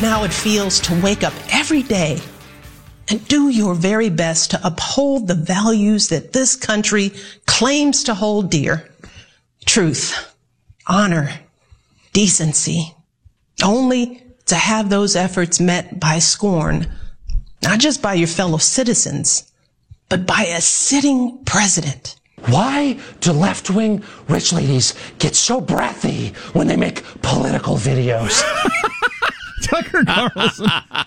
Imagine how it feels to wake up every day and do your very best to uphold the values that this country claims to hold dear. Truth, honor, decency. Only to have those efforts met by scorn, not just by your fellow citizens, but by a sitting president. Why do left wing rich ladies get so breathy when they make political videos? Tucker Carlson.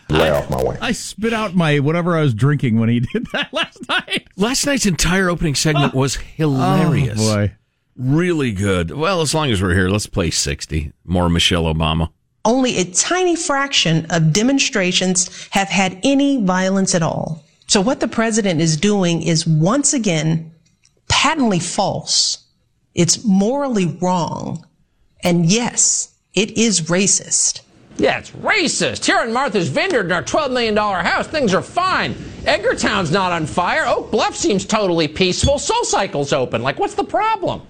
Lay off my way. I spit out my whatever I was drinking when he did that last night. Last night's entire opening segment oh. was hilarious. Oh, boy. Really good. Well, as long as we're here, let's play 60. More Michelle Obama. Only a tiny fraction of demonstrations have had any violence at all. So what the president is doing is once again patently false. It's morally wrong. And yes, it is racist. Yeah, it's racist. Here in Martha's Vineyard in our $12 million house, things are fine. Edgartown's not on fire. Oak Bluff seems totally peaceful. Soul Cycle's open. Like, what's the problem?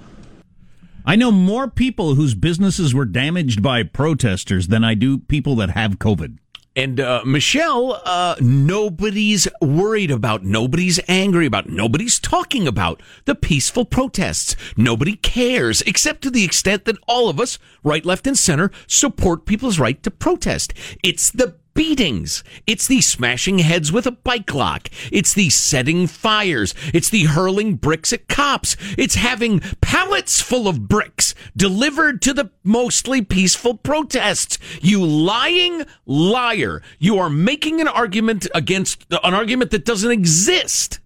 I know more people whose businesses were damaged by protesters than I do people that have COVID. And uh, Michelle, uh, nobody's worried about, nobody's angry about, nobody's talking about the peaceful protests. Nobody cares, except to the extent that all of us, right, left, and center, support people's right to protest. It's the beatings. It's the smashing heads with a bike lock. It's the setting fires. It's the hurling bricks at cops. It's having pallets full of bricks delivered to the mostly peaceful protests. You lying liar. You are making an argument against an argument that doesn't exist.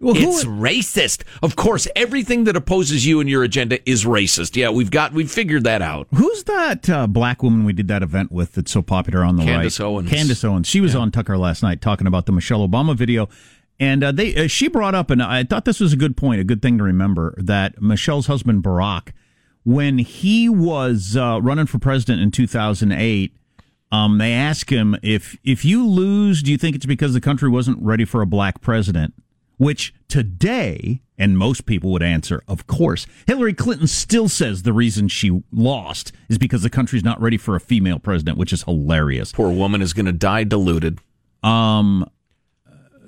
Well, it's racist. Of course, everything that opposes you and your agenda is racist. Yeah, we've got we've figured that out. Who's that uh, black woman we did that event with that's so popular on the Candace right? Owens. Candace Owens. She was on Tucker last night talking about the Michelle Obama video. And uh, they, uh, she brought up, and I thought this was a good point, a good thing to remember, that Michelle's husband Barack, when he was uh, running for president in 2008, um, they asked him if if you lose, do you think it's because the country wasn't ready for a black president? Which today, and most people would answer, of course. Hillary Clinton still says the reason she lost is because the country's not ready for a female president, which is hilarious. Poor woman is going to die diluted. Um,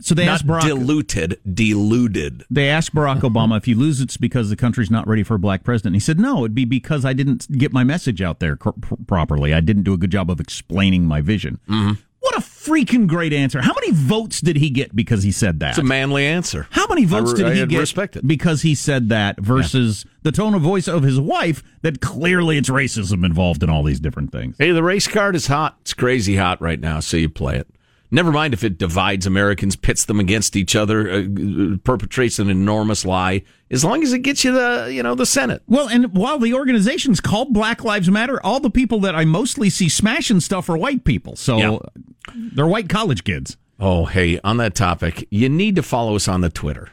so they Not asked Barack. diluted, deluded. they asked Barack Obama if you lose, it's because the country's not ready for a black president. He said, no, it'd be because I didn't get my message out there pr- properly. I didn't do a good job of explaining my vision. Mm-hmm. Freaking great answer. How many votes did he get because he said that? It's a manly answer. How many votes did he get because he said that versus the tone of voice of his wife that clearly it's racism involved in all these different things? Hey, the race card is hot. It's crazy hot right now, so you play it. Never mind if it divides Americans, pits them against each other, uh, perpetrates an enormous lie. As long as it gets you the, you know, the Senate. Well, and while the organization's called Black Lives Matter, all the people that I mostly see smashing stuff are white people. So Yeah. They're white college kids. Oh, hey, on that topic, you need to follow us on the Twitter.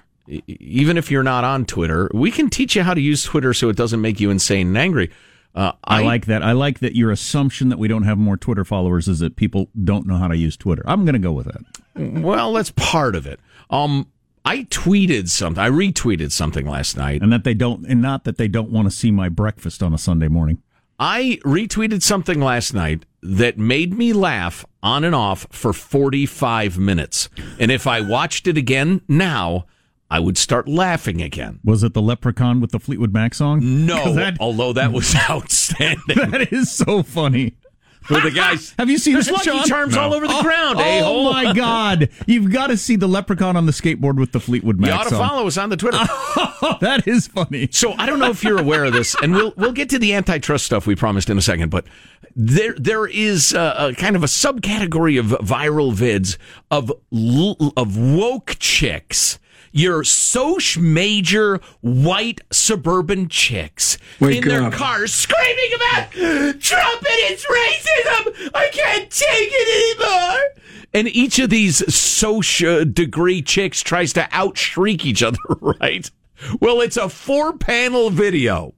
Even if you're not on Twitter, we can teach you how to use Twitter so it doesn't make you insane and angry. Uh, I, like that. I like that your assumption that we don't have more Twitter followers is that people don't know how to use Twitter. I'm going to go with that. Well, that's part of it. Um, I tweeted something. I retweeted something last night. And that they don't, and not that they don't want to see my breakfast on a Sunday morning. I retweeted something last night that made me laugh on and off for 45 minutes. And if I watched it again now, I would start laughing again. Was it the Leprechaun with the Fleetwood Mac song? No, that, although that was outstanding. that is so funny. With the guys, Have you seen There's this, Lucky Sean? Charms all over the oh, ground, eh, Oh a-hole. my God! You've got to see the Leprechaun on the skateboard with the Fleetwood Mac you ought to song. follow us on the Twitter. that is funny. So I don't know if you're aware of this, and we'll we'll get to the antitrust stuff we promised in a second. But there there is a, a kind of a subcategory of viral vids of of woke chicks. Your soch major white suburban chicks Wake in their up. cars screaming about Trump and his racism. I can't take it anymore. And each of these social uh, degree chicks tries to out shriek each other, right? Well, it's a four panel video.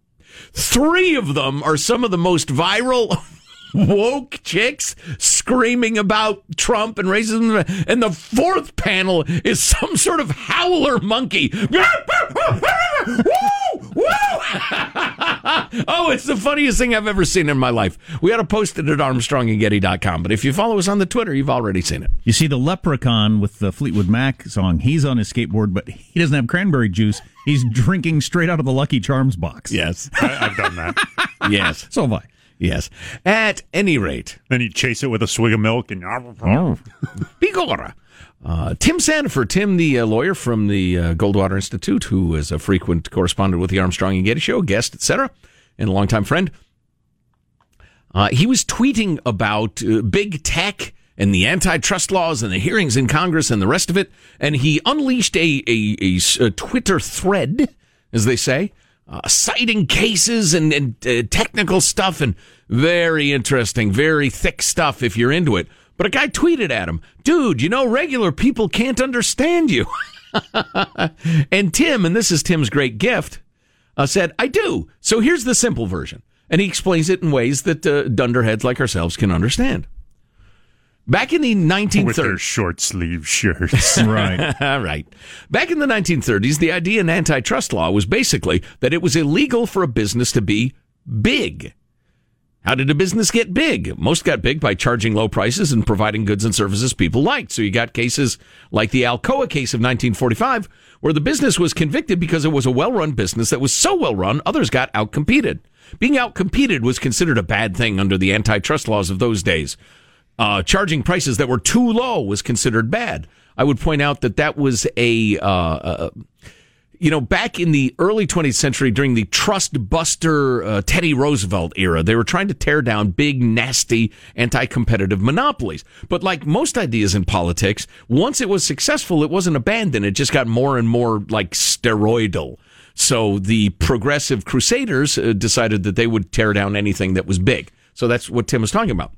Three of them are some of the most viral woke chicks screaming about Trump and racism, and the fourth panel is some sort of howler monkey. oh, it's the funniest thing I've ever seen in my life. We ought to post it at armstrongandgetty.com, but if you follow us on the Twitter, you've already seen it. You see the leprechaun with the Fleetwood Mac song. He's on his skateboard, but he doesn't have cranberry juice. He's drinking straight out of the Lucky Charms box. Yes. I, I've done that. yes. So have I. Yes. At any rate, then you chase it with a swig of milk and. Bigora. Uh, Tim Sandefur, Tim, the uh, lawyer from the uh, Goldwater Institute, who is a frequent correspondent with the Armstrong and Getty Show, guest, etc., and a longtime friend. Uh, he was tweeting about uh, big tech and the antitrust laws and the hearings in Congress and the rest of it, and he unleashed a, a, a, a Twitter thread, as they say, uh, citing cases and, and uh, technical stuff and very interesting, very thick stuff if you're into it. But a guy tweeted at him, dude, you know, regular people can't understand you. and Tim, and this is Tim's great gift, uh, said, I do. So here's the simple version. And he explains it in ways that uh, dunderheads like ourselves can understand. Back in the 1930s. With their short sleeve shirts. right. right. Back in the 1930s, the idea in antitrust law was basically that it was illegal for a business to be big. How did a business get big? Most got big by charging low prices and providing goods and services people liked. So you got cases like the Alcoa case of 1945, where the business was convicted because it was a well run business that was so well run, others got outcompeted. Being outcompeted was considered a bad thing under the antitrust laws of those days. Uh, charging prices that were too low was considered bad. I would point out that that was a. Uh, uh, you know, back in the early 20th century during the trust buster uh, Teddy Roosevelt era, they were trying to tear down big, nasty, anti competitive monopolies. But like most ideas in politics, once it was successful, it wasn't abandoned. It just got more and more like steroidal. So the progressive crusaders uh, decided that they would tear down anything that was big. So that's what Tim was talking about.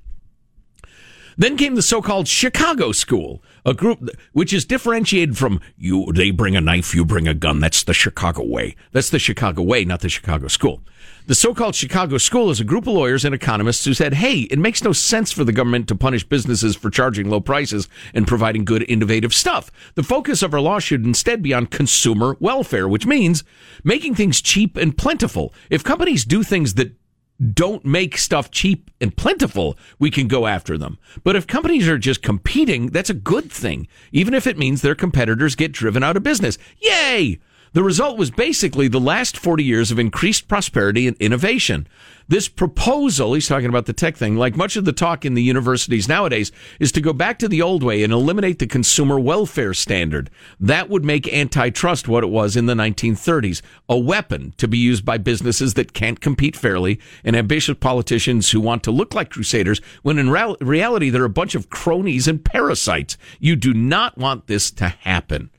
Then came the so-called Chicago School, a group which is differentiated from you. They bring a knife, you bring a gun. That's the Chicago way. That's the Chicago way, not the Chicago School. The so-called Chicago School is a group of lawyers and economists who said, "Hey, it makes no sense for the government to punish businesses for charging low prices and providing good, innovative stuff. The focus of our law should instead be on consumer welfare, which means making things cheap and plentiful. If companies do things that don't make stuff cheap and plentiful, we can go after them. But if companies are just competing, that's a good thing, even if it means their competitors get driven out of business. Yay! The result was basically the last 40 years of increased prosperity and innovation. This proposal, he's talking about the tech thing, like much of the talk in the universities nowadays, is to go back to the old way and eliminate the consumer welfare standard. That would make antitrust what it was in the 1930s, a weapon to be used by businesses that can't compete fairly and ambitious politicians who want to look like crusaders when in reality they're a bunch of cronies and parasites. You do not want this to happen.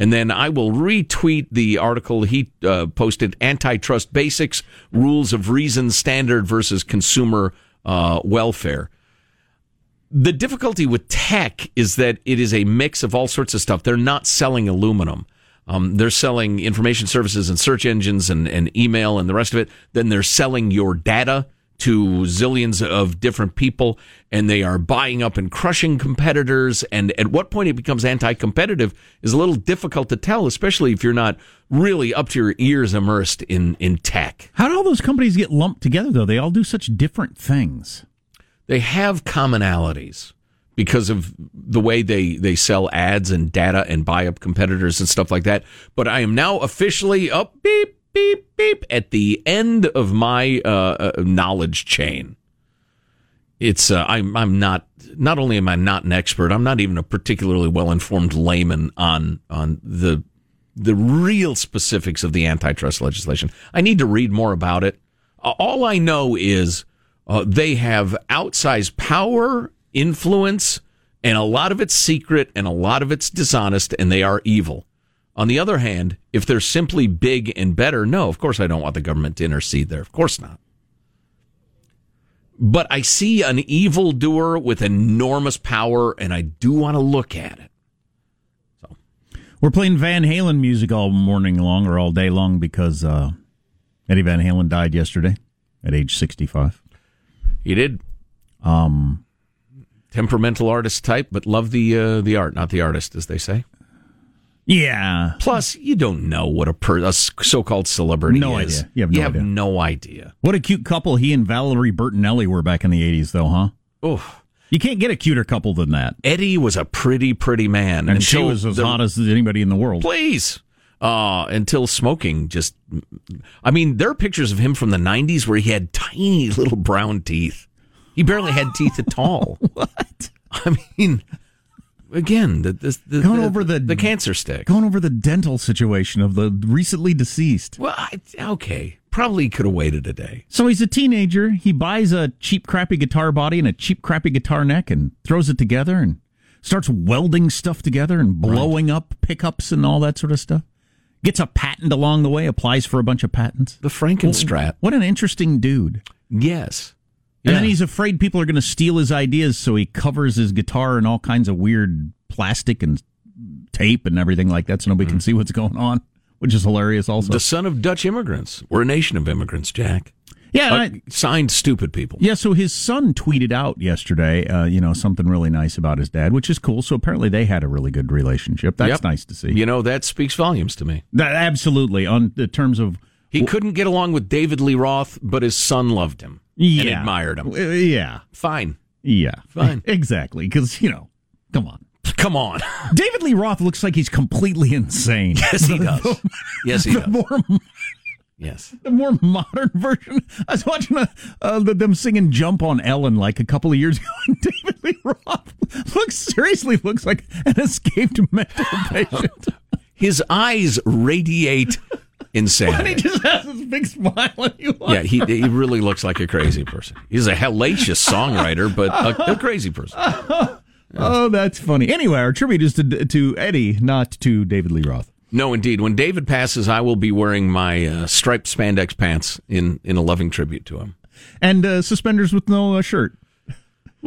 And then I will retweet the article he uh, posted Antitrust Basics Rules of Reason Standard versus Consumer uh, Welfare. The difficulty with tech is that it is a mix of all sorts of stuff. They're not selling aluminum. Um, they're selling information services and search engines and, and email and the rest of it. Then they're selling your data to zillions of different people and they are buying up and crushing competitors. And at what point it becomes anti competitive is a little difficult to tell, especially if you're not really up to your ears immersed in, in tech. How do all those companies get lumped together, though? They all do such different things. They have commonalities because of the way they, they sell ads and data and buy up competitors and stuff like that. But I am now officially up beep beep beep at the end of my uh, uh, knowledge chain. It's uh, I'm I'm not not only am I not an expert, I'm not even a particularly well informed layman on on the the real specifics of the antitrust legislation. I need to read more about it. all I know is uh, they have outsized power, influence, and a lot of it's secret and a lot of it's dishonest, and they are evil. On the other hand, if they're simply big and better, no, of course I don't want the government to intercede there. Of course not. But I see an evil doer with enormous power, and I do want to look at it. So, we're playing Van Halen music all morning long or all day long because uh, Eddie Van Halen died yesterday at age sixty-five. He did. Um, temperamental artist type, but love the uh, the art, not the artist, as they say. Yeah. Plus, you don't know what a, per- a so-called celebrity No is. idea. You have no idea. no idea. What a cute couple he and Valerie Bertinelli were back in the 80s, though, huh? Oh, You can't get a cuter couple than that. Eddie was a pretty, pretty man, And she was as the- hot as anybody in the world. Please. Uh, until smoking just, I mean, there are pictures of him from the 90s where he had tiny little brown teeth. He barely had teeth at all. What? I mean, again, the, the, the, Going the- over the- the cancer stick. Going over the dental situation of the recently deceased. Well, I, okay, probably could have waited a day. So he's a teenager. He buys a cheap, crappy guitar body and a cheap, crappy guitar neck and throws it together and starts welding stuff together and blowing up pickups and all that sort of stuff. Gets a patent along the way, applies for a bunch of patents. The Frankenstrat. What an interesting dude. Yes. And then he's afraid people are going to steal his ideas, so he covers his guitar in all kinds of weird plastic and tape and everything like that so nobody can see what's going on, which is hilarious also. the son of Dutch immigrants. We're a nation of immigrants, Jack. yeah, Uh, I- signed stupid people. Yeah, so his son tweeted out yesterday, uh, you know, something really nice about his dad, which is cool. So apparently they had a really good relationship. That's Yep. nice to see. You know, that speaks volumes to me. That, absolutely, on the terms of He couldn't get along with David Lee Roth, but his son loved him and yeah, admired him. Uh, Yeah, Fine. yeah, Fine. exactly. Because you know, come on, Come on. David Lee Roth looks like he's completely insane. yes, he does. Yes, he the does. more Yes. the more modern version. I was watching uh uh, the, them singing "Jump" on Ellen like a couple of years ago, and David Lee Roth looks seriously looks like an escaped mental patient. His eyes radiate And he just has this big smile on you. Yeah, he he really looks like a crazy person. He's a hellacious songwriter, but a, a crazy person. Oh, that's funny. Anyway, our tribute is to to Eddie, not to David Lee Roth. No, indeed. When David passes, I will be wearing my uh, striped spandex pants in in a loving tribute to him. And uh, suspenders with no uh, shirt.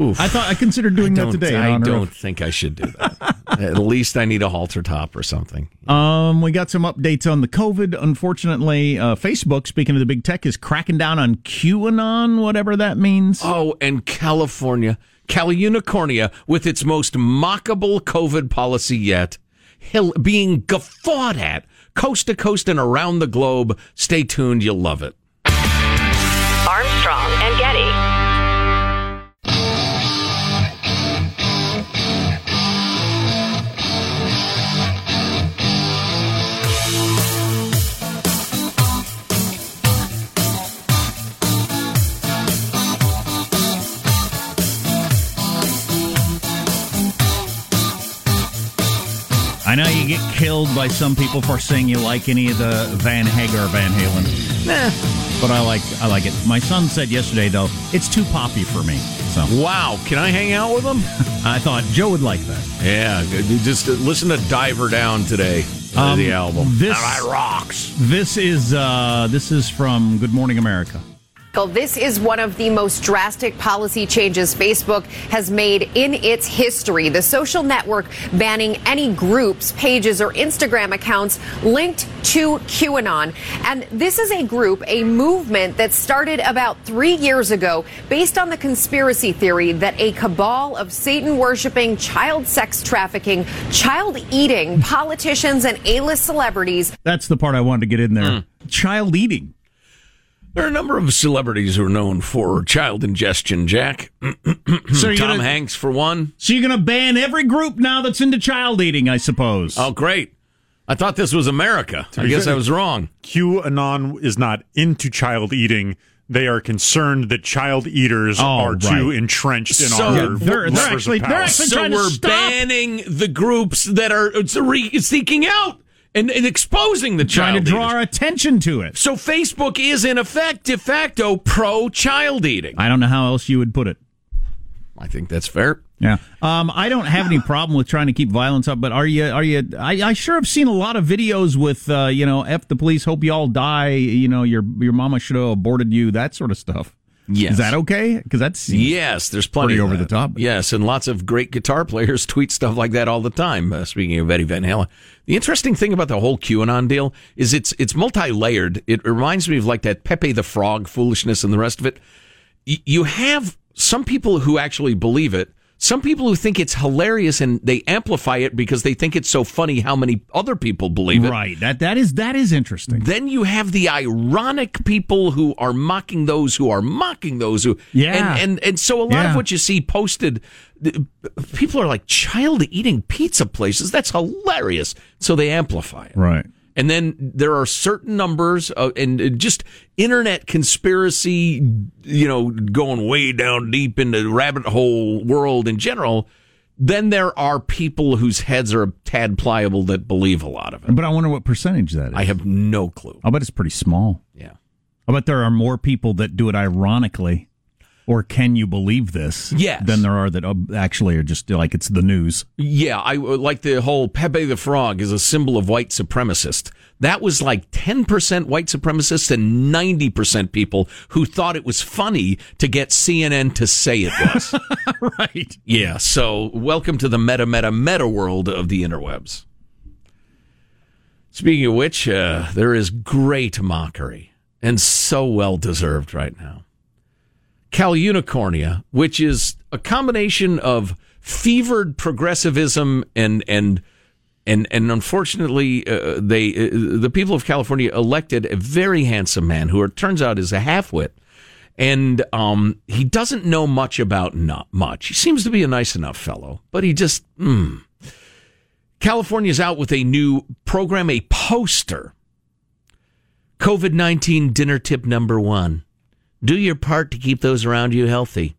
Oof. I thought I considered doing that today. I don't of- think I should do that. At least I need a halter top or something. Um, we got some updates on the COVID. Unfortunately, uh, Facebook, speaking of the big tech, is cracking down on QAnon, whatever that means. Oh, and California, Caliunicornia, with its most mockable COVID policy yet, hil- being guffawed at coast to coast and around the globe. Stay tuned, you'll love it. Armstrong I know you get killed by some people for saying you like any of the Van Hagar Van Halen. Nah. But I like I like it. My son said yesterday though, it's too poppy for me. So Wow, can I hang out with him? I thought Joe would like that. Yeah, just uh, listen to Diver Down today, uh, Um, the album. this- That rocks. This is uh this is from Good Morning America. This is one of the most drastic policy changes Facebook has made in its history. The social network banning any groups, pages, or Instagram accounts linked to QAnon. And this is a group, a movement that started about three years ago based on the conspiracy theory that a cabal of Satan worshiping, child sex trafficking, child eating politicians and A list celebrities That's the part I wanted to get in there. Hmm. Child eating. There are a number of celebrities who are known for child ingestion, Jack. So Tom gonna, Hanks, for one. so you're gonna ban every group now that's into child eating, I suppose. Oh, great. I thought this was America. I guess I was wrong. QAnon is not into child eating. They are concerned that child eaters Oh, are too entrenched in So- our they're- they're actually- they're actually- So we're banning the groups that are uh, seeking out and, and exposing the child. trying to draw eaters. our attention to it. So Facebook is in effect de facto pro child eating. I don't know how else you would put it. I think that's fair. Yeah. Um, I don't have any problem with trying to keep violence up, but are you? Are you? I, I sure have seen a lot of videos with, uh, you know, f the police, hope you all die. You know, your your mama should have aborted you. That sort of stuff. Yes. Is that okay? Because that's Yes, there's plenty over the top. Yes, and lots of great guitar players tweet stuff like that all the time. Uh, speaking of Eddie Van Halen, the interesting thing about the whole QAnon deal is it's it's multi-layered. It reminds me of like that Pepe the Frog foolishness and the rest of it. Y- you have some people who actually believe it, Some people who think it's hilarious and they amplify it because they think it's so funny how many other people believe it. Right. That that is that is interesting. Then you have the ironic people who are mocking those who are mocking those who Yeah. and and, and so a lot Yeah. of what you see posted people are like child eating pizza places that's hilarious so they amplify it Right. And then there are certain numbers uh, and uh, just internet conspiracy, you know, going way down deep into the rabbit hole world in general. Then there are people whose heads are a tad pliable that believe a lot of it. But I wonder what percentage that is. I have no clue. I'll bet it's pretty small. Yeah. I bet there are more people that do it ironically, or can you believe this? Yes. Than there are that uh, actually are just like it's the news. Yeah, I like the whole Pepe the Frog is a symbol of white supremacist. That was like 10% white supremacists and 90% people who thought it was funny to get CNN to say it was. right. Yeah, so welcome to the meta, meta, meta world of the interwebs. Speaking of which, uh, there is great mockery and so well deserved right now. Cal Unicornia, which is a combination of fevered progressivism and and and and unfortunately, uh, they uh, the people of California elected a very handsome man who it turns out is a halfwit, and um, he doesn't know much about not much. He seems to be a nice enough fellow, but he just mm. California's out with a new program, a poster. COVID nineteen dinner tip number one: Do your part to keep those around you healthy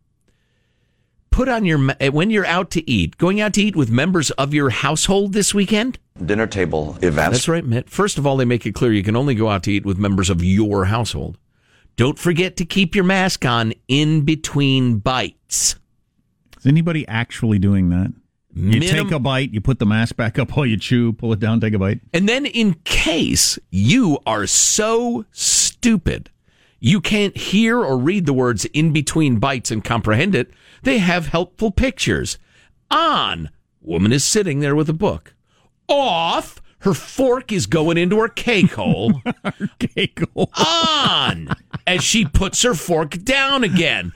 put on your when you're out to eat, going out to eat with members of your household this weekend. Dinner table events. That's right, Mitt. First of all, they make it clear you can only go out to eat with members of your household. Don't forget to keep your mask on in between bites. Is anybody actually doing that? You Minim- take a bite, you put the mask back up while you chew, pull it down, take a bite. And then, in case you are so stupid you can't hear or read the words in between bites and comprehend it, they have helpful pictures. On, woman is sitting there with a book. Off, her fork is going into her cake hole. Cake hole. On, as she puts her fork down again.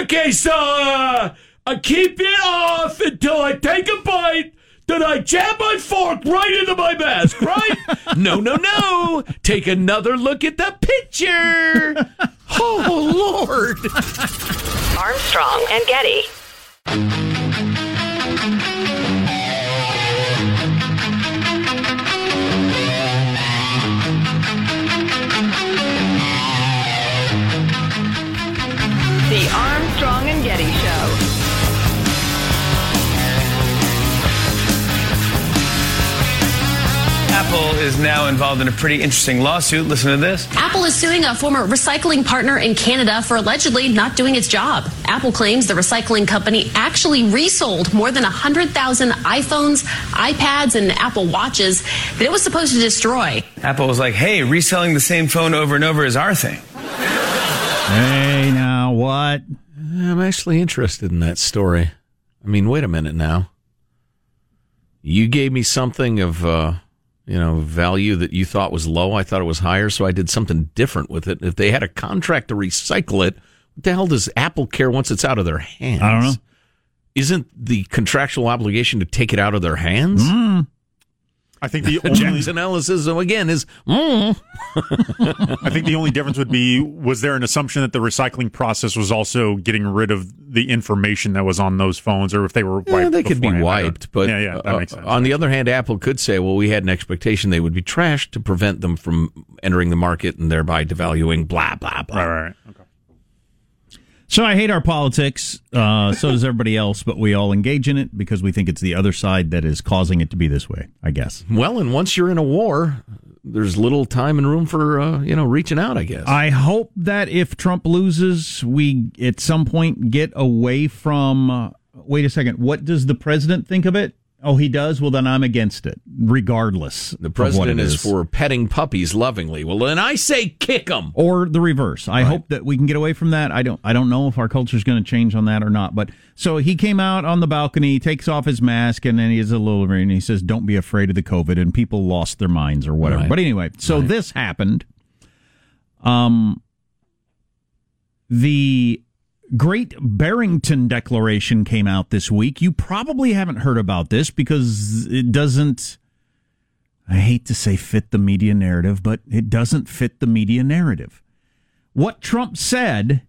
Okay, so uh, I keep it off until I take a bite. Then I jab my fork right into my mask, right? no, no, no. Take another look at the picture. Oh, Lord. Armstrong and Getty. Apple is now involved in a pretty interesting lawsuit. Listen to this. Apple is suing a former recycling partner in Canada for allegedly not doing its job. Apple claims the recycling company actually resold more than 100,000 iPhones, iPads, and Apple Watches that it was supposed to destroy. Apple was like, hey, reselling the same phone over and over is our thing. Hey, now what? I'm actually interested in that story. I mean, wait a minute now. You gave me something of, uh, you know, value that you thought was low. I thought it was higher, so I did something different with it. If they had a contract to recycle it, what the hell does Apple care once it's out of their hands? I don't know. Isn't the contractual obligation to take it out of their hands? Mm. I think the only Jack's analysis again is mm. I think the only difference would be was there an assumption that the recycling process was also getting rid of the information that was on those phones, or if they were wiped Yeah, they could be beforehand. I don't- wiped, but yeah, yeah, that uh, makes sense. on the other hand, Apple could say, "Well, we had an expectation they would be trashed to prevent them from entering the market and thereby devaluing." Blah blah blah. right, right. Okay. So I hate our politics. Uh, so does everybody else, but we all engage in it because we think it's the other side that is causing it to be this way. I guess. Well, and once you're in a war, there's little time and room for uh, you know reaching out. I guess. I hope that if Trump loses, we at some point get away from. Uh, wait a second. What does the president think of it? Oh, he does. Well, then I'm against it, regardless. the president it is. for petting puppies lovingly. Well, then I say kick them. or the reverse. I hope that we can get away from that. I don't. I don't know if our culture is going to change on that or not. But so he came out on the balcony, takes off his mask, and then he has a little and he says, "Don't be afraid of the COVID." And people lost their minds or whatever. Right. But anyway, so this happened. Um, the Great Barrington Declaration came out this week. You probably haven't heard about this because it doesn't, I hate to say fit the media narrative, but it doesn't fit the media narrative. What Trump said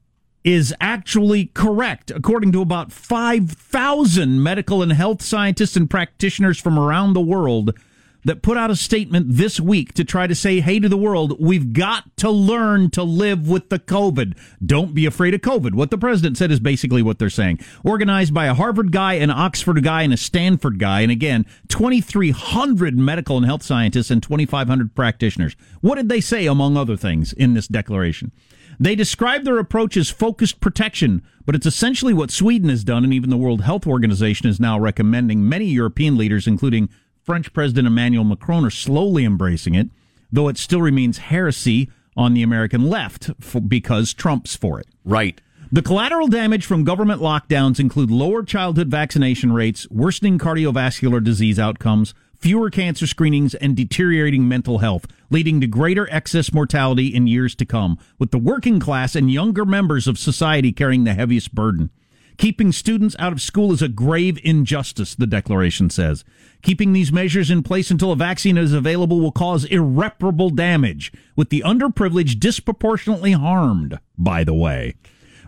is actually correct, according to about 5,000 medical and health scientists and practitioners from around the world that put out a statement this week to try to say, hey to the world, we've got to learn to live with the COVID. Don't be afraid of COVID. What the president said is basically what they're saying. Organized by a Harvard guy, an Oxford guy, and a Stanford guy. And again, 2,300 medical and health scientists and 2,500 practitioners. What did they say, among other things, in this declaration? They describe their approach as focused protection, but it's essentially what Sweden has done, and even the World Health Organization is now recommending. Many European leaders, including French President Emmanuel Macron are slowly embracing it, though it still remains heresy on the American left for, because Trump's for it. Right. The collateral damage from government lockdowns include lower childhood vaccination rates, worsening cardiovascular disease outcomes, fewer cancer screenings, and deteriorating mental health, leading to greater excess mortality in years to come, with the working class and younger members of society carrying the heaviest burden. Keeping students out of school is a grave injustice, the declaration says. Keeping these measures in place until a vaccine is available will cause irreparable damage, with the underprivileged disproportionately harmed, by the way.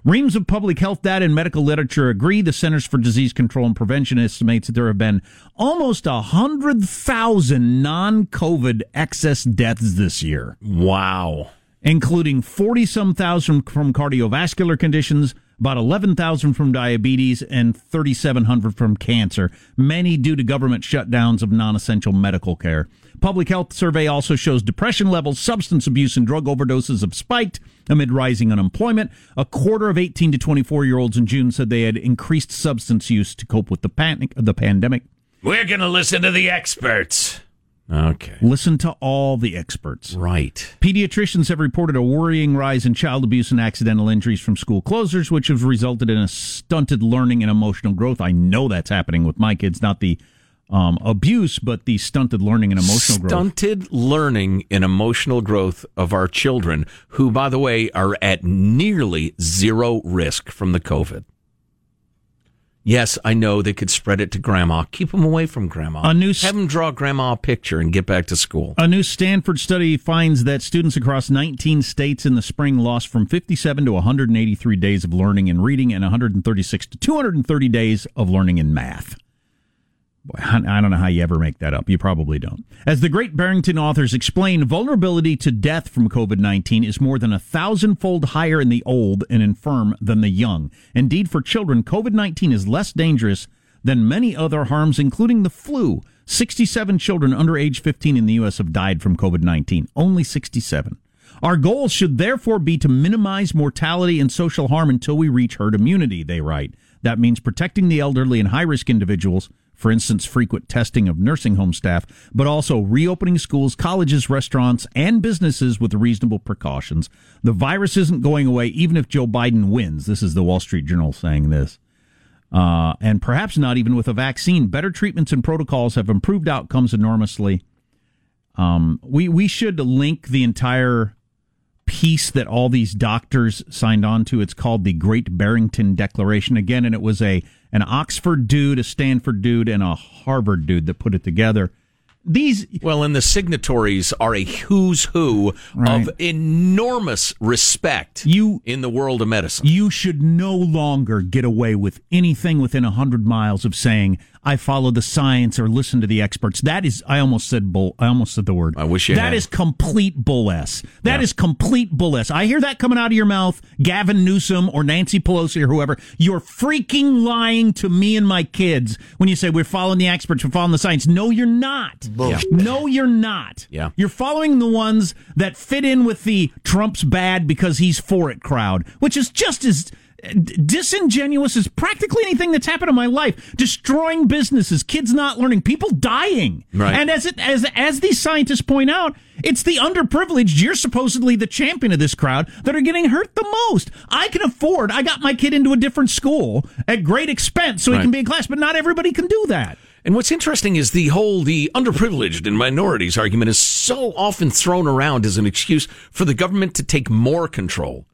Reams of public health data and medical literature agree. The Centers for Disease Control and Prevention estimates that there have been almost 100,000 non COVID excess deaths this year. Wow. Including 40 some thousand from cardiovascular conditions, about 11,000 from diabetes, and 3,700 from cancer, many due to government shutdowns of non essential medical care. Public health survey also shows depression levels, substance abuse, and drug overdoses have spiked amid rising unemployment. A quarter of 18 to 24 year olds in June said they had increased substance use to cope with the panic the pandemic. We're going to listen to the experts. Okay. Listen to all the experts. Right. Pediatricians have reported a worrying rise in child abuse and accidental injuries from school closures, which has resulted in a stunted learning and emotional growth. I know that's happening with my kids, not the um, abuse, but the stunted learning and emotional growth. Stunted learning and emotional growth of our children, who, by the way, are at nearly zero risk from the COVID. Yes, I know they could spread it to grandma. Keep them away from grandma. A new Have them draw grandma a picture and get back to school. A new Stanford study finds that students across 19 states in the spring lost from 57 to 183 days of learning and reading and 136 to 230 days of learning in math. Boy, I don't know how you ever make that up. You probably don't. As the great Barrington authors explain, vulnerability to death from COVID 19 is more than a thousandfold higher in the old and infirm than the young. Indeed, for children, COVID 19 is less dangerous than many other harms, including the flu. 67 children under age 15 in the U.S. have died from COVID 19. Only 67. Our goal should therefore be to minimize mortality and social harm until we reach herd immunity, they write. That means protecting the elderly and high risk individuals for instance, frequent testing of nursing home staff, but also reopening schools, colleges, restaurants, and businesses with reasonable precautions. The virus isn't going away even if Joe Biden wins. This is the Wall Street Journal saying this. Uh, and perhaps not even with a vaccine. Better treatments and protocols have improved outcomes enormously. Um, we we should link the entire piece that all these doctors signed on to. It's called the Great Barrington Declaration again, and it was a an Oxford dude, a Stanford dude, and a Harvard dude that put it together. These well, and the signatories are a who's who right. of enormous respect you in the world of medicine. You should no longer get away with anything within a hundred miles of saying I follow the science or listen to the experts. That is, I almost said bull. I almost said the word. I wish you. That is complete bull s. That yeah. is complete bull s. I hear that coming out of your mouth, Gavin Newsom or Nancy Pelosi or whoever. You're freaking lying to me and my kids when you say we're following the experts, we're following the science. No, you're not. Yeah. No, you're not. Yeah. You're following the ones that fit in with the Trump's bad because he's for it crowd, which is just as disingenuous as practically anything that's happened in my life. Destroying businesses, kids not learning, people dying. Right. And as it as as these scientists point out, it's the underprivileged. You're supposedly the champion of this crowd that are getting hurt the most. I can afford. I got my kid into a different school at great expense so he right. can be in class, but not everybody can do that. And what's interesting is the whole the underprivileged and minorities argument is so often thrown around as an excuse for the government to take more control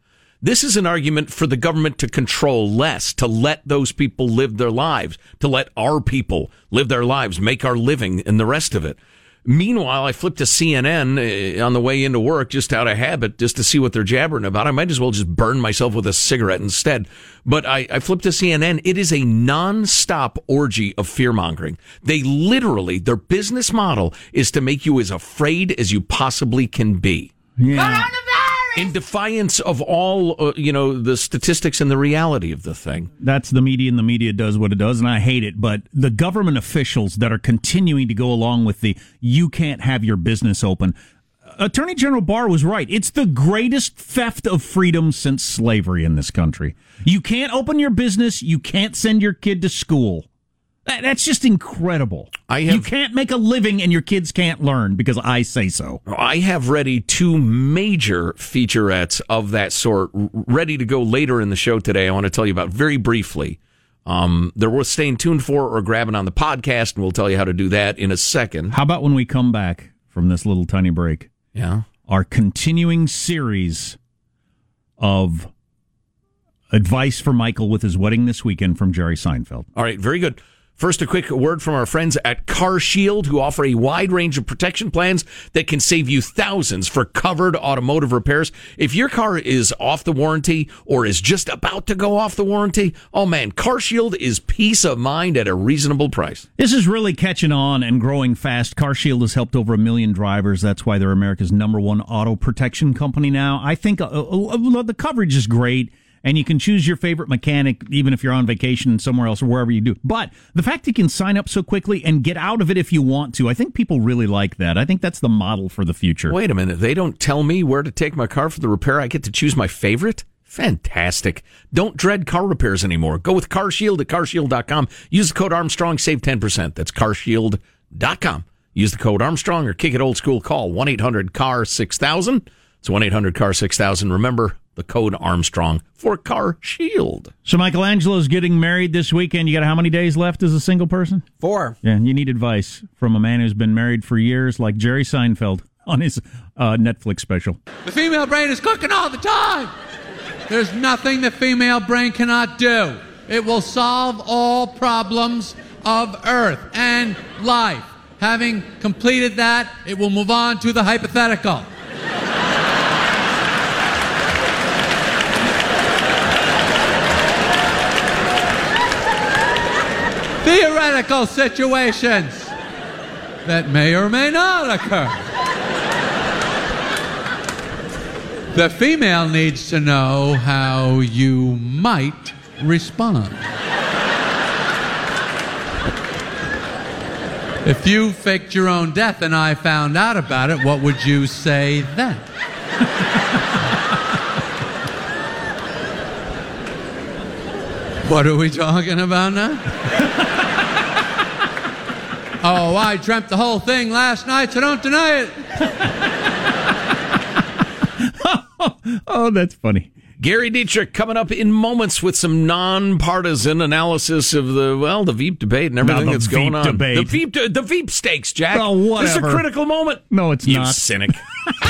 This is an argument for the government to control less, to let those people live their lives, to let our people live their lives, make our living, and the rest of it. Meanwhile, I flipped to CNN uh, on the way into work just out of habit, just to see what they're jabbering about. I might as well just burn myself with a cigarette instead. But I, I flipped to CNN. It is a nonstop orgy of fear mongering. They literally, their business model is to make you as afraid as you possibly can be. Yeah. In defiance of all, uh, you know, the statistics and the reality of the thing. That's the media, and the media does what it does, and I hate it. But the government officials that are continuing to go along with the "you can't have your business open," Attorney General Barr was right. It's the greatest theft of freedom since slavery in this country. You can't open your business. You can't send your kid to school. That, that's just incredible. I have- you can't make a living, and your kids can't learn because I say so. I have ready two major featurettes of that sort ready to go later in the show today. I want to tell you about very briefly. Um, they're worth staying tuned for or grabbing on the podcast, and we'll tell you how to do that in a second. How about when we come back from this little tiny break? Yeah. Our continuing series of advice for Michael with his wedding this weekend from Jerry Seinfeld. All right, very good. First, a quick word from our friends at CarShield, who offer a wide range of protection plans that can save you thousands for covered automotive repairs. If your car is off the warranty or is just about to go off the warranty, oh man, CarShield is peace of mind at a reasonable price. This is really catching on and growing fast. CarShield has helped over a million drivers. That's why they're America's number one auto protection company now. I think uh, uh, the coverage is great. And you can choose your favorite mechanic, even if you're on vacation somewhere else or wherever you do. But the fact you can sign up so quickly and get out of it if you want to, I think people really like that. I think that's the model for the future. Wait a minute, they don't tell me where to take my car for the repair. I get to choose my favorite? Fantastic. Don't dread car repairs anymore. Go with CarShield at carshield.com. Use the code Armstrong, save 10%. That's carshield.com. Use the code Armstrong or kick it old school. Call 1 800 CAR 6000. It's 1 800 CAR 6000. Remember the code Armstrong for CarShield. So Michelangelo's getting married this weekend. You got how many days left as a single person? Four. Yeah, you need advice from a man who's been married for years, like Jerry Seinfeld on his uh, Netflix special. The female brain is cooking all the time. There's nothing the female brain cannot do. It will solve all problems of Earth and life. Having completed that, it will move on to the hypothetical. Theoretical situations that may or may not occur. The female needs to know how you might respond. If you faked your own death and I found out about it, what would you say then? what are we talking about now? oh, I dreamt the whole thing last night, so don't deny it. Oh, that's funny. Gary Dietrich coming up in moments with some nonpartisan analysis of the well, the Veep debate and everything the that's going on. debate. The Veep, the Veep stakes, Jack. Oh, This is a critical moment. No, it's you not. cynic.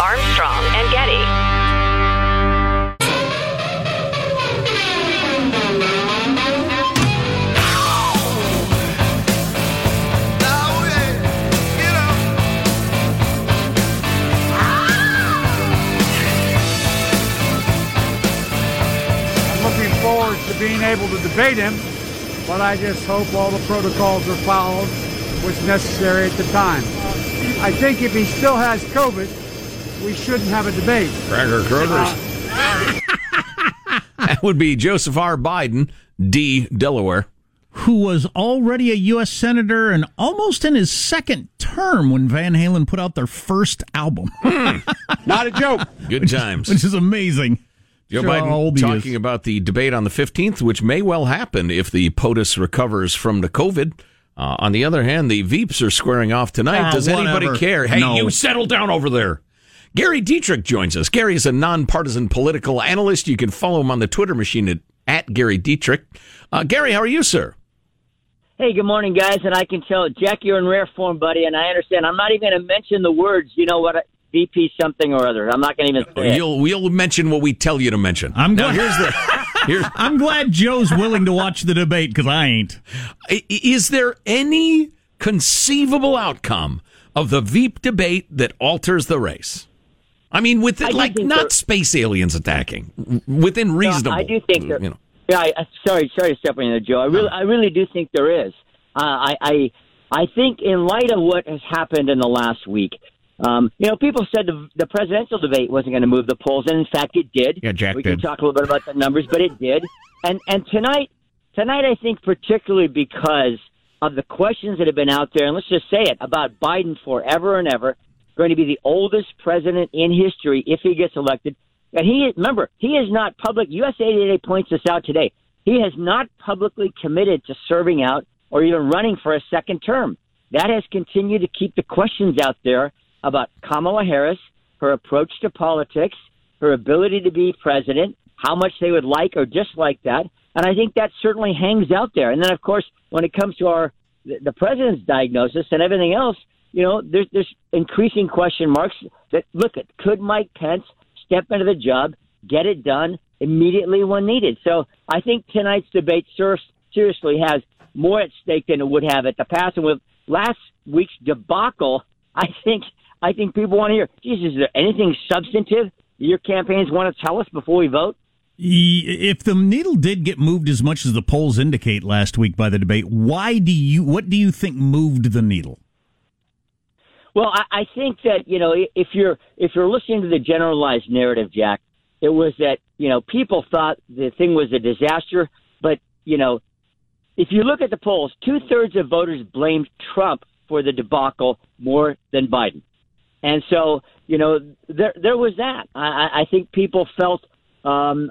Armstrong and Getty. Forward to being able to debate him, but I just hope all the protocols are followed, was necessary at the time. I think if he still has COVID, we shouldn't have a debate. Cracker Krogers. that would be Joseph R. Biden, D. Delaware. Who was already a U.S. Senator and almost in his second term when Van Halen put out their first album. Hmm. Not a joke. Good times. Which is amazing. Joe Show how old Biden talking about the debate on the 15th, which may well happen if the POTUS recovers from the COVID. Uh, on the other hand, the Veeps are squaring off tonight. Ah, Does anybody care? Hey, No. you settle down over there. Gary Dietrich joins us. Gary is a nonpartisan political analyst. You can follow him on the Twitter machine at, at Gary Dietrich. Uh, Gary, how are you, sir? Hey, good morning, guys. And I can tell, Jack, you're in rare form, buddy. And I understand. I'm not even going to mention the words. You know what? I, VP something or other. I'm not going to even say. You'll we'll mention what we tell you to mention. I'm now. glad- Here's the. Here's, I'm glad Joe's willing to watch the debate because I ain't. Is there any conceivable outcome of the Veep debate that alters the race? I mean, with I like not there- space aliens attacking, within reasonable. I do think there. you know. Yeah, I, I- sorry, sorry to step in there, Joe. I really, I really do think there is. Uh, I, I, I think in light of what has happened in the last week, um, you know, people said the, the presidential debate wasn't going to move the polls, and in fact, it did. Yeah, Jack we did. can talk a little bit about the numbers, but it did. And and tonight, tonight, I think particularly because of the questions that have been out there, and let's just say it about Biden forever and ever, going to be the oldest president in history if he gets elected. And he remember he is not public. USA Today points this out today. He has not publicly committed to serving out or even running for a second term. That has continued to keep the questions out there about Kamala Harris, her approach to politics, her ability to be president, how much they would like or dislike that. And I think that certainly hangs out there. And then, of course, when it comes to our the president's diagnosis and everything else, you know, there's there's increasing question marks that look at could Mike Pence step into the job, get it done immediately when needed. So I think tonight's debate ser- seriously has more at stake than it would have at the past. And with last week's debacle, I think I think people want to hear, Jesus, is there anything substantive your campaigns want to tell us before we vote? If the needle did get moved as much as the polls indicate last week by the debate, why do you? What do you think moved the needle? Well, I, I think that you know if you're if you're listening to the generalized narrative, Jack, it was that you know people thought the thing was a disaster, but you know if you look at the polls, two thirds of voters blamed Trump for the debacle more than Biden, and so you know there there was that. I, I think people felt um,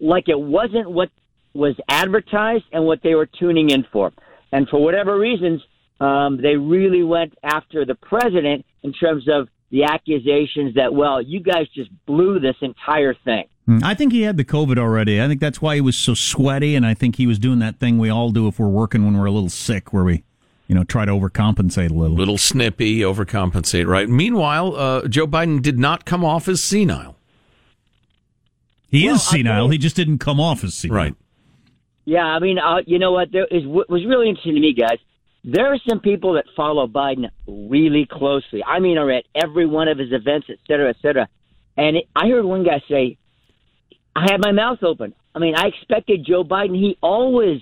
like it wasn't what was advertised and what they were tuning in for, and for whatever reasons, um, they really went after the president in terms of the accusations that well, you guys just blew this entire thing. I think he had the COVID already. I think that's why he was so sweaty, and I think he was doing that thing we all do if we're working when we're a little sick, where we, you know, try to overcompensate a little. Little snippy, overcompensate, right? Meanwhile, uh, Joe Biden did not come off as senile. He Well, is senile. you- He just didn't come off as senile. Right. Yeah, I mean, uh, you know what? There is what was really interesting to me, guys. There are some people that follow Biden really closely. I mean, are at every one of his events, et cetera, et cetera. And it, I heard one guy say, "I had my mouth open." I mean, I expected Joe Biden. He always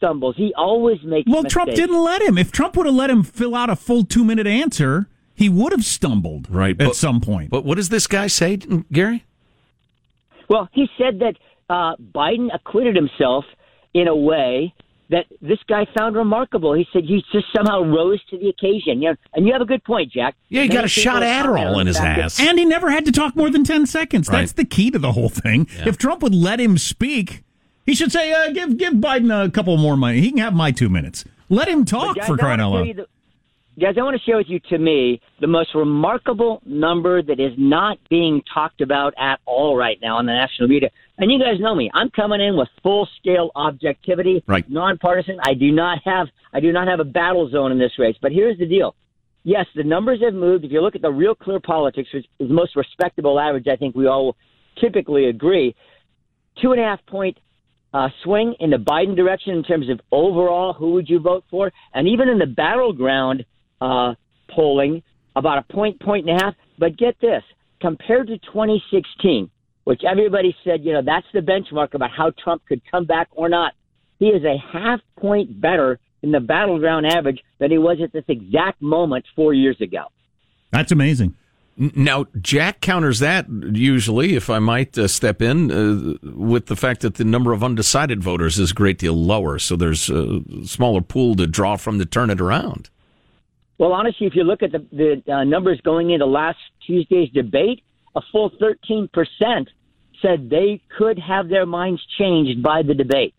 stumbles. He always makes. Well, Trump didn't let him. If Trump would have let him fill out a full two minute answer, he would have stumbled Right. at but- some point. But what does this guy say, Gary? Well, he said that uh, Biden acquitted himself in a way that this guy found remarkable. He said he just somehow rose to the occasion. You know, and you have a good point, Jack. Yeah, he got a shot people of Adderall in his ass. And he never had to talk more than 10 seconds. Right. That's the key to the whole thing. If Trump would let him speak, he should say, uh, give, give Biden a couple more money. He can have my two minutes. Let him talk guys, for crying out loud. tell you the- guys, I want to share with you, to me, the most remarkable number that is not being talked about at all right now on the national media. And you guys know me; I'm coming in with full scale objectivity, Right. nonpartisan. I do not have I do not have a battle zone in this race. But here's the deal: yes, the numbers have moved. If you look at the real clear politics, which is the most respectable average, I think we all typically agree. Two and a half point uh, swing in the Biden direction in terms of overall who would you vote for, and even in the battleground uh, polling, about a point, point and a half. But get this, compared to 2016, which everybody said, you know, that's the benchmark about how Trump could come back or not. He is a half point better in the battleground average than he was at this exact moment four years ago. That's amazing. Now, Jack counters that usually, if I might uh, step in, uh, with the fact that the number of undecided voters is a great deal lower. So there's a smaller pool to draw from to turn it around. Well, honestly, if you look at the, the uh, numbers going into last Tuesday's debate, a full 13% said they could have their minds changed by the debate.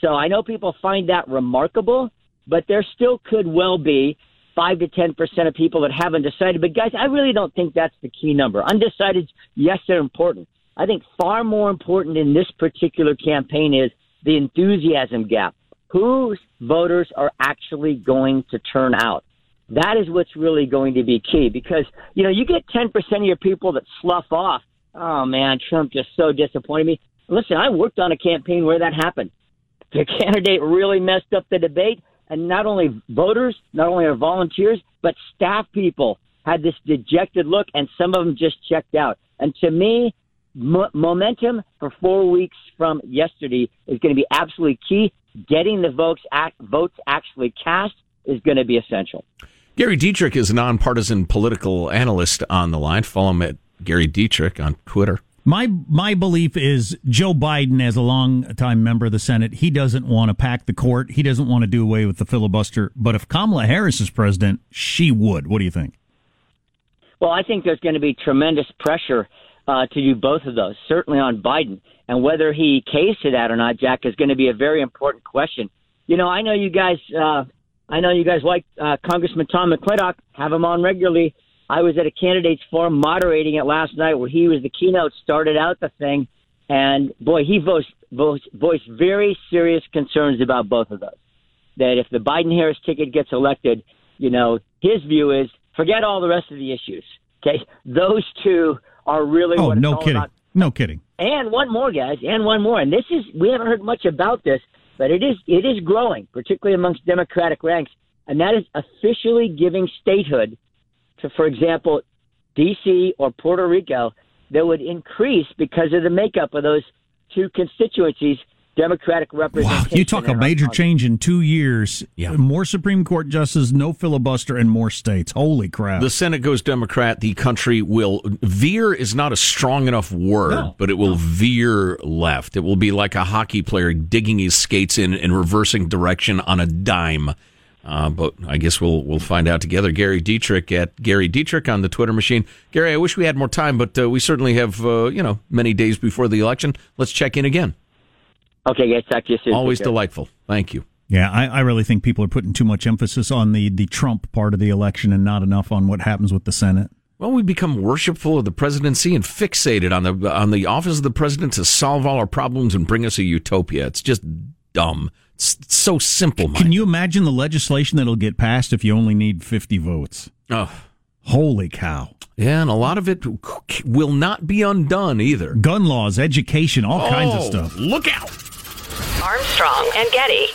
So I know people find that remarkable, but there still could well be 5 to 10% of people that haven't decided. But guys, I really don't think that's the key number. Undecided, yes, they're important. I think far more important in this particular campaign is the enthusiasm gap. Whose voters are actually going to turn out? That is what's really going to be key because, you know, you get 10% of your people that slough off. Oh, man, Trump just so disappointed me. Listen, I worked on a campaign where that happened. The candidate really messed up the debate, and not only voters, not only our volunteers, but staff people had this dejected look, and some of them just checked out. And to me, mo- momentum for four weeks from yesterday is going to be absolutely key. Getting the votes, act, votes actually cast is going to be essential. Gary Dietrich is a nonpartisan political analyst on the line. Follow him at Gary Dietrich on Twitter. My my belief is Joe Biden, as a long-time member of the Senate, he doesn't want to pack the court. He doesn't want to do away with the filibuster. But if Kamala Harris is president, she would. What do you think? Well, I think there's going to be tremendous pressure uh, to do both of those, certainly on Biden. And whether he caves to that or not, Jack, is going to be a very important question. You know, I know you guys. Uh, I know you guys like uh, Congressman Tom McClintock. Have him on regularly. I was at a candidates forum moderating it last night, where he was the keynote, started out the thing, and boy, he voiced voiced, voiced very serious concerns about both of those. That if the Biden Harris ticket gets elected, you know, his view is forget all the rest of the issues. Okay, those two are really Oh, what it's no all kidding. about. No kidding. And one more, guys, and one more. And this is we haven't heard much about this, but it is it is growing, particularly amongst Democratic ranks, and that is officially giving statehood to, for example, D.C. or Puerto Rico that would increase because of the makeup of those two constituencies. Democratic representation. Wow, You talk a major Congress. change in two years. Yeah. More Supreme Court justices, no filibuster, and more states. Holy crap. The Senate goes Democrat. The country will veer is not a strong enough word, No. but it will veer left. It will be like a hockey player digging his skates in and reversing direction on a dime. Uh, but I guess we'll we'll find out together. Gary Dietrich at Gary Dietrich on the Twitter machine. Gary, I wish we had more time, but uh, we certainly have uh, you know many days before the election. Let's check in again. Okay, guys, talk to you soon. Always Take delightful. Thank you. Yeah, I, I really think people are putting too much emphasis on the, the Trump part of the election and not enough on what happens with the Senate. Well, we become worshipful of the presidency and fixated on the on the office of the president to solve all our problems and bring us a utopia. It's just dumb. It's so simple. Man. Can you imagine the legislation that'll get passed if you only need 50 votes? Oh, Holy cow. yeah, and a lot of it will not be undone either. Gun laws, education, all kinds of Oh, stuff. Look out! Armstrong and Getty.